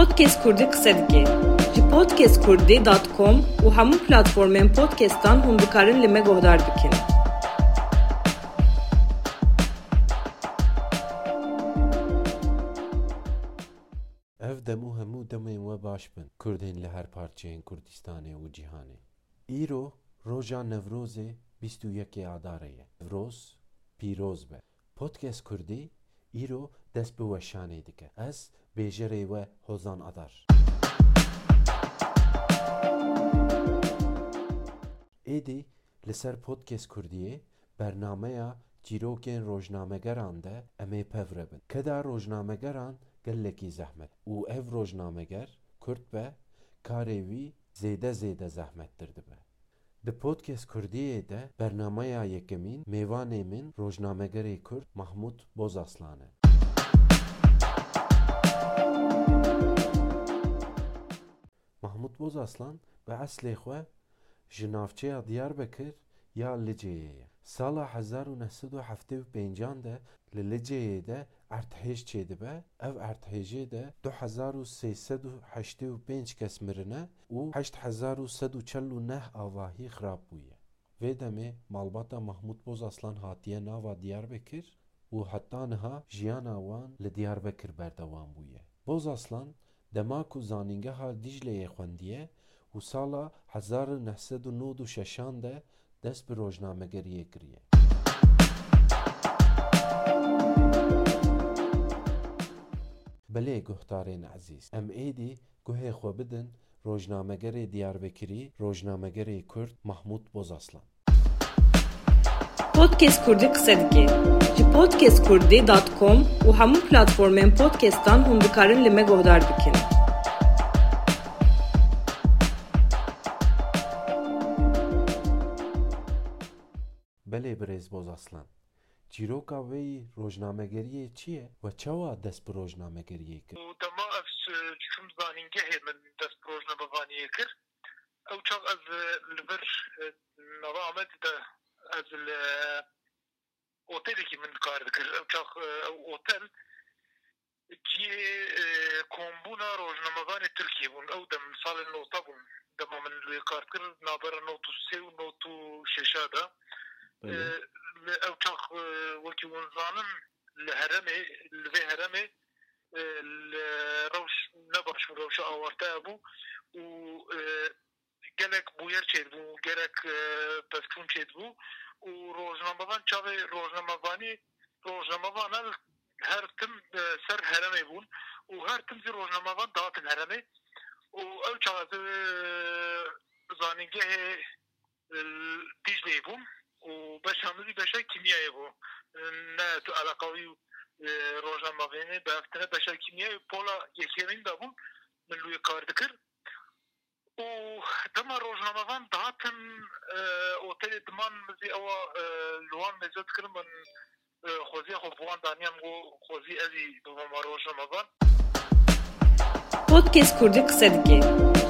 Podcast Kurdî qise dike. Ji podcastkurdî.com û hemû platformên podcastan hûn dikarin li me guhdar bikin. Ev dem û hemû demên we baş bin Kurdên li her parçeyên Kurdistanê û cîhanê. Îro roja û yekê Adarê ye. Newroz pîroz be. Podcast Kurdî îro dest bi weşanê dike. Ez bêjerê we Hozan Adar. Êdî li ser Podcast Kurdiyê bernameya çîrokên rojnamegeran de em ê pev rebin. Keda rojnamegeran gelekî zehmet û ev rojnameger Kurd be karê wî zêde zêde zehmettir dibe. Di Podcast Kurdiyê de bernameya yekemîn mêvanê min rojnamegerê Kurd Mahmud Bozaslan e. Mahmud Bozaslan bi eslê xwe ji navçeya Diyarbekir ya Liceyê. Sala 1975 de li de erdhêj çêdibe, ev erdhêjê de 2385 kes mirine û 8149 avahî xirab bûye. Vê demê malbata Mahmud Bozaslan hatiye nava Diyarbekir û heta niha jiyana wan li Diyarbekir berdewam bûye. Bozaslan dema ku zanîngeha Dicleyê xwendiye û sala 1996 de dest bi rojnamegeriyê kiriye. Belê guhdarên ezîz, em êdî guhê xwe bidin rojnamegerê Diyarbekirî, rojnamegerê Kurd Mahmud Bozaslan. Podcast Kurdî qise dike. Që podcast kurdi.com u hamu platformën podcast tanë hum dikarin li me gohdar bikin. Bele brez boz aslan. Çiroka ve rojnamegeriye çiye ve çava des bu rojnamegeriye kir? U dama evs e, çum zahingehe men des bu rojnamegeriye kir. Ew çav ez e, li e, nava amet de ez li اوتیلی که من کار دکر او چاق او اوتل جی کومبونا روزنامه‌وان ترکیه بون او دم سال نوتا بون دما من لوی کار کر نابر نوتو سه و نوتو ششا ده Belê. او چاق وکی ونزانم لهرمه لوی هرمه روش نباش روش آورده بو و gelek bu yer çed bu gerek peskun çed bu û rojnamevan çavê rojnamevanî rojnamevan her tim e, ser heremê bûn û her tim jî rojnamevan datin heremê û ew çawa e, zanîngehê e, Dicle'ye bûn û beşa min jî beşa kîmyayê bû ne tu alaka wî rojnamevanê berftine beşa kîmyayê pola yekêvên da bûn min lûyê kar ու դմա ռոժնամավան դաթն օտել դման մզի ավ լուան մեզոտ կրմն խոզի խոբուան դանիամ ու խոզի էզի դոմա ռոժնամավան Podcast Kurdi qsedgi.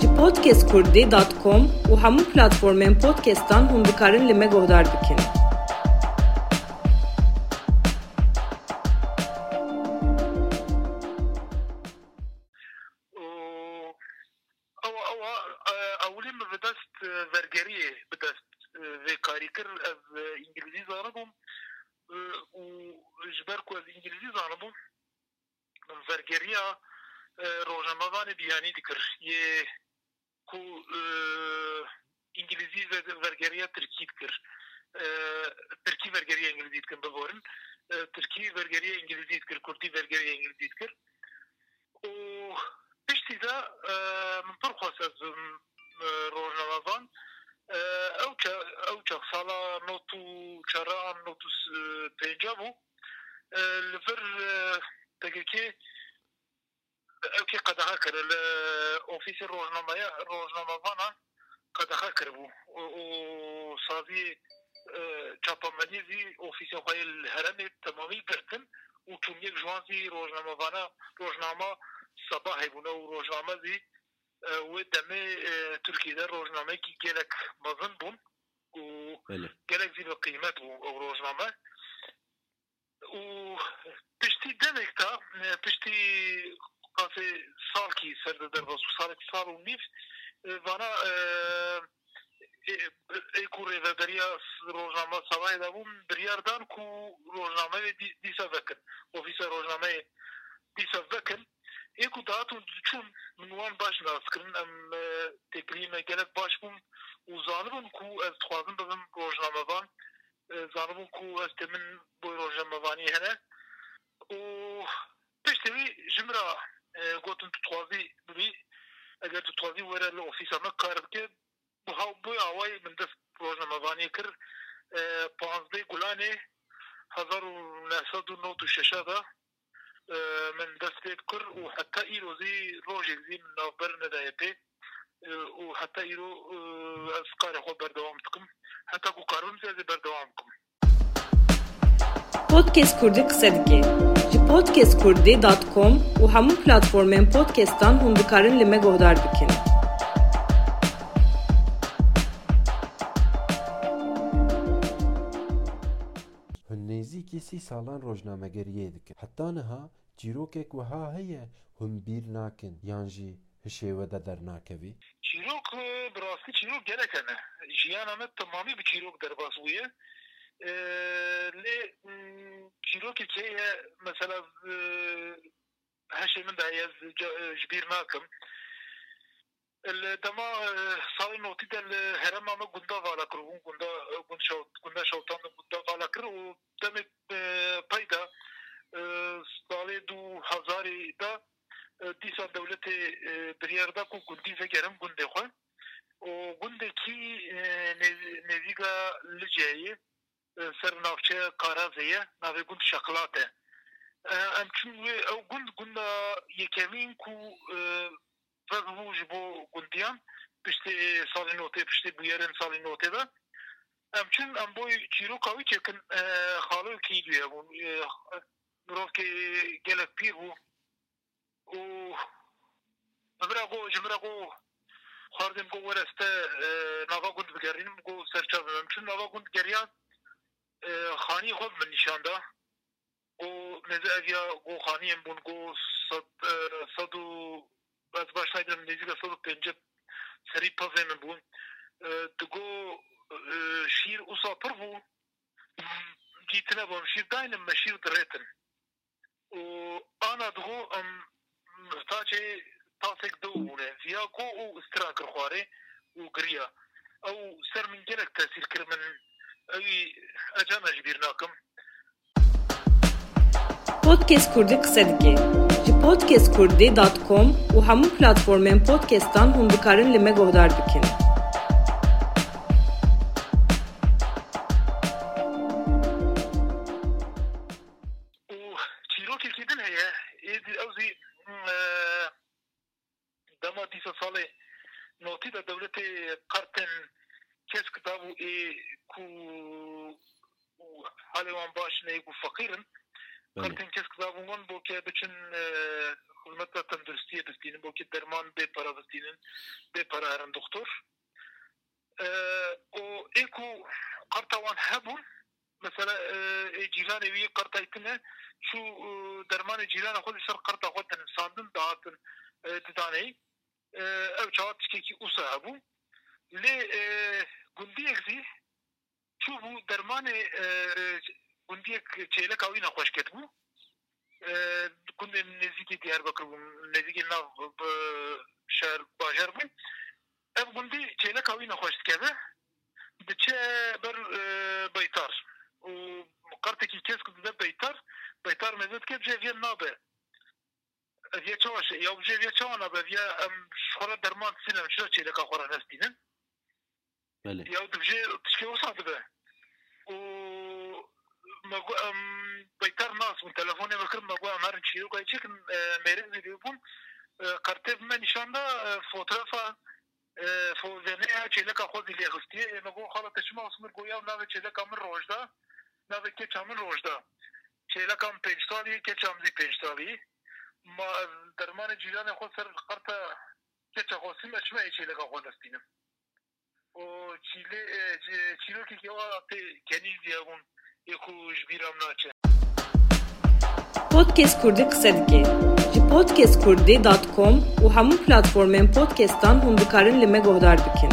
Ji podcastkurdi.com u hamu platformen podcast'tan hundikarın lime gohdar bikin. Valla, awlim bedest vergeriye bedest ve karikir ev İngiliz zarabım u jber ku ev İngiliz zarabım vergeriya rojamavanı biyani dikir. Ye ku İngiliz vergeria vergeriya Türkiktir. Türki vergeria İngiliz dikir bevorin. Türki vergeria İngiliz dikir, Kurti vergeria İngiliz dikir. O الاعتداء آه، من طرق آه، وسط نظن آه، أو ك أو كصلا نوتو كرا نوتو بيجابو. لفر تكيكي أو كي قد هاكر الاوفيس روجنامه روجنامه فانا قد هاكر بو. وصافي چاپەمەنی زی ئۆفیسە خۆی هەرمێ تەمامی برتن و تومیەک ژوانزی ڕۆژنامەوانە ڕۆژنامە صباحی بونه و روزنامه دی آه، و دمه آه، ترکیه در روزنامه کی گلک مزن بون و گلک زیر قیمت بون أو روزنامه. و پشتی دمک تا آه، پشتی قاسه سال کی سرد در باسو سال کی سال و نیف وأنا ایکو ریوبریا روزنامه سوای دوم بریاردان کو روزنامه دیسا وکن. اوفیس روزنامه دیسا وکن. يكو داتون چون منوان باش ناسکرین ام تکریمه گلک باش بوم و زانبون کو از تخوازم ببم روژناموان زانبون کو از تمن بوی روژناموانی هنه و پشتوی جمرا گوتن تو تخوازی بوی اگر تخوازی وره همه کار بکه بهاو بوی آوائی من دست روژناموانی کر پانزده گلانه هزار و نهصد و نوت و ششه ده من دست پێ کرد و حتا ئیرۆ زی ڕۆژێک زی من ناوبەر نەدایە پێ و حتا ئیرۆ ئەس کارە خۆ بەردەوام بکەم حتا ku کارم زیادە بەردەوام بکەم Podcast Kurdî qise dike. Ji podcastkurdî.com û hemû platformên podcastan hûn dikarin li me guhdar bikin. Hûn nêzîkî sî salan rojnamegeriyê dikin. Heta niha çîrokek wiha heye hûn bîr nakin yan jî hişê we de dernakevî? çîrok bi rastî çîrok gelek hene jiyana me temamî bi çîrok derbas bûye lê دما آه، سالین اوتی دل آه، هرما ما گندا والا کرو اون گندا گند شو گندا شوتان گندا والا کرو دم آه، پیدا. سال دو هزاری دا. دیسا دولت بریار دا کو گندی فکرم گنده خو. أو گنده کی نزیگا لجایی سر نافچه کارازیه ناوی گند شکلاته. ام چون أو گند گندا یکمین کو e vebû ji bo gundiyan piştî salê notê piştî bûyerên salê notê de em çûn em boy çîroka wî çekin xalokî duye bûn mirovkê gelek pîr bû û bira go ji min re go xwarzên go were nava gund bigerînim go serçavim em çûn nava gund geriyan xanî xwe min nîşan da go neze eviya go xaniyên bûn go sed û az başlaydım nezika soluk bence seri pazemin bu. Digo şiir usa pır bu. Gitine bom şiir daynim me şiir diretin. O ana digo am taçe tasek do bune. Ziya go o istira kır xware o giriya. او سر من جلك تأثير كرمن اوي اجانا جبير ناكم بودكاست كردي قصدكي podcastkurdi.com u hamon platformën podcasttan hum dikarin li me gohdar bikin. كو حالي وان باش نيكو فقيرن zî dema dîsa salê notî de dewletê qartên kesk dabû ê ku halê wan baş ne ku feqîrin qartên kesk dabû wan bo ke biçin xizmeta tenduristiyê bistînin bo ke derman bê para bistînin bê para herin doktor û ê ku qarta wan hebûn mesela cîranê wî qartaytine şu گوندیەک چێلک ئەوی نەخۆشکێت بوو گوند نزیکی دیار بکر بوو نزیکی ناو شار باژەر بوو ئەم گوندی چێلک ئەوی نەخۆشکێبە بچێ بەر بەیتار و قەرتێکی کەس دە بەیتار بەیتار مەزت کە جێ نابێ via çawa şey ya bize via çawa nabe via xora derman sinem şu çeyleka xora nestinin. Bele. Ya bize tişke o sadı be. Baytar masum telefona bakıp magua amarin çiğ yok ayçık merin veriyor bun. Kartev men nişanda fotoğrafa فوزنه چلک خو دلی غستی مګو خاله تشما اسمر ګویا نو چلک امر روزدا نو کې چمن روزدا چلک ام پېښتالي کې چم دي پېښتالي ما درمانه جیران خو سر قرته کې چې خو سیمه چمه چلک خو دستینم او چیلې چیلو کې یو ته کني دیون Podcast Kurdî qise dike. Ji podcastkurdî.com û hemû platformên podcastan hûn dikarin li me guhdar bikin.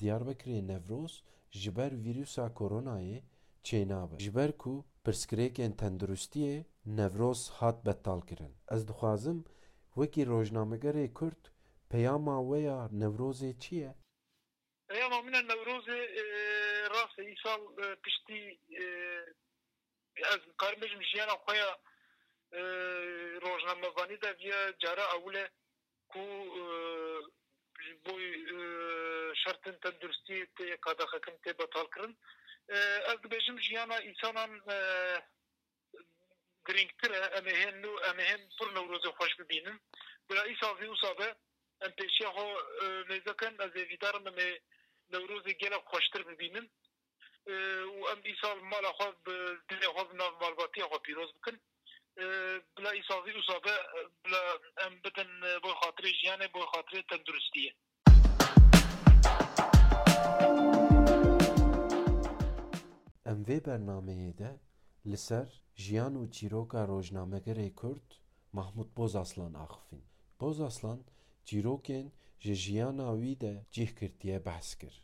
Diyarbekirê Newroz ji ber vîrusa koronayê çênabe. Ji ber ku pirsgirêkên tenduristiyê Newroz hat betalkirin. Ez dixwazim wekî rojnamegerê Kurd پیاما ویا نوروزی چیه؟ پیاما من نوروزی راست ای پشتی از کارمجم جیانا خویا روزنامه وانی دا ویا جارا اوله کو بوی شرطن تندرستی تی قداخه کم تی بطال کرن از بجم جیانا انسانان گرینگتره امهن نو امهن پر نوروز خوش ببینن برای سازی و سابه ام پیشی ها مزکن از ویدارم می نوروز گل خوشتر ببینم و ام ایسال مال خواب دل خواب نام مالباتی خواب پیروز بکن بلا ایسال اصابه بلا ام بدن با خاطر جیانه با خاطر تندرستیه ام وی برنامه ده لسر جیان و چیروکا روجنامه گره کرد محمود بوز اصلان اخفین çîrokên ji jiyana wî de cih kirtiye behs kir.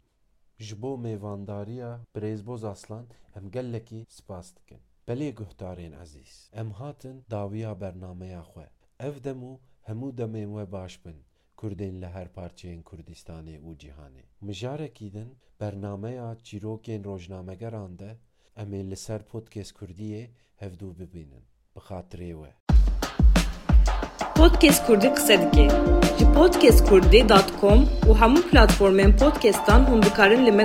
Ji bo mêvandariya Birêz Bozaslan em gelekî spas dikin. Belê guhdarên ezîz, em hatin dawiya bernameya xwe. Ev dem û hemû demên we baş bin. Kurdên li her parçeyên Kurdistanê û cîhanê. Mijarekî din bernameya çîrokên rojnamegeran de em ê li ser Podcast Kurdiyê hevdû bibînin. Bi xatirê we. Podcast Kurdî qise dike. Ji podcastkurdî.com û hemû platformên podcastan hûn dikarin li me.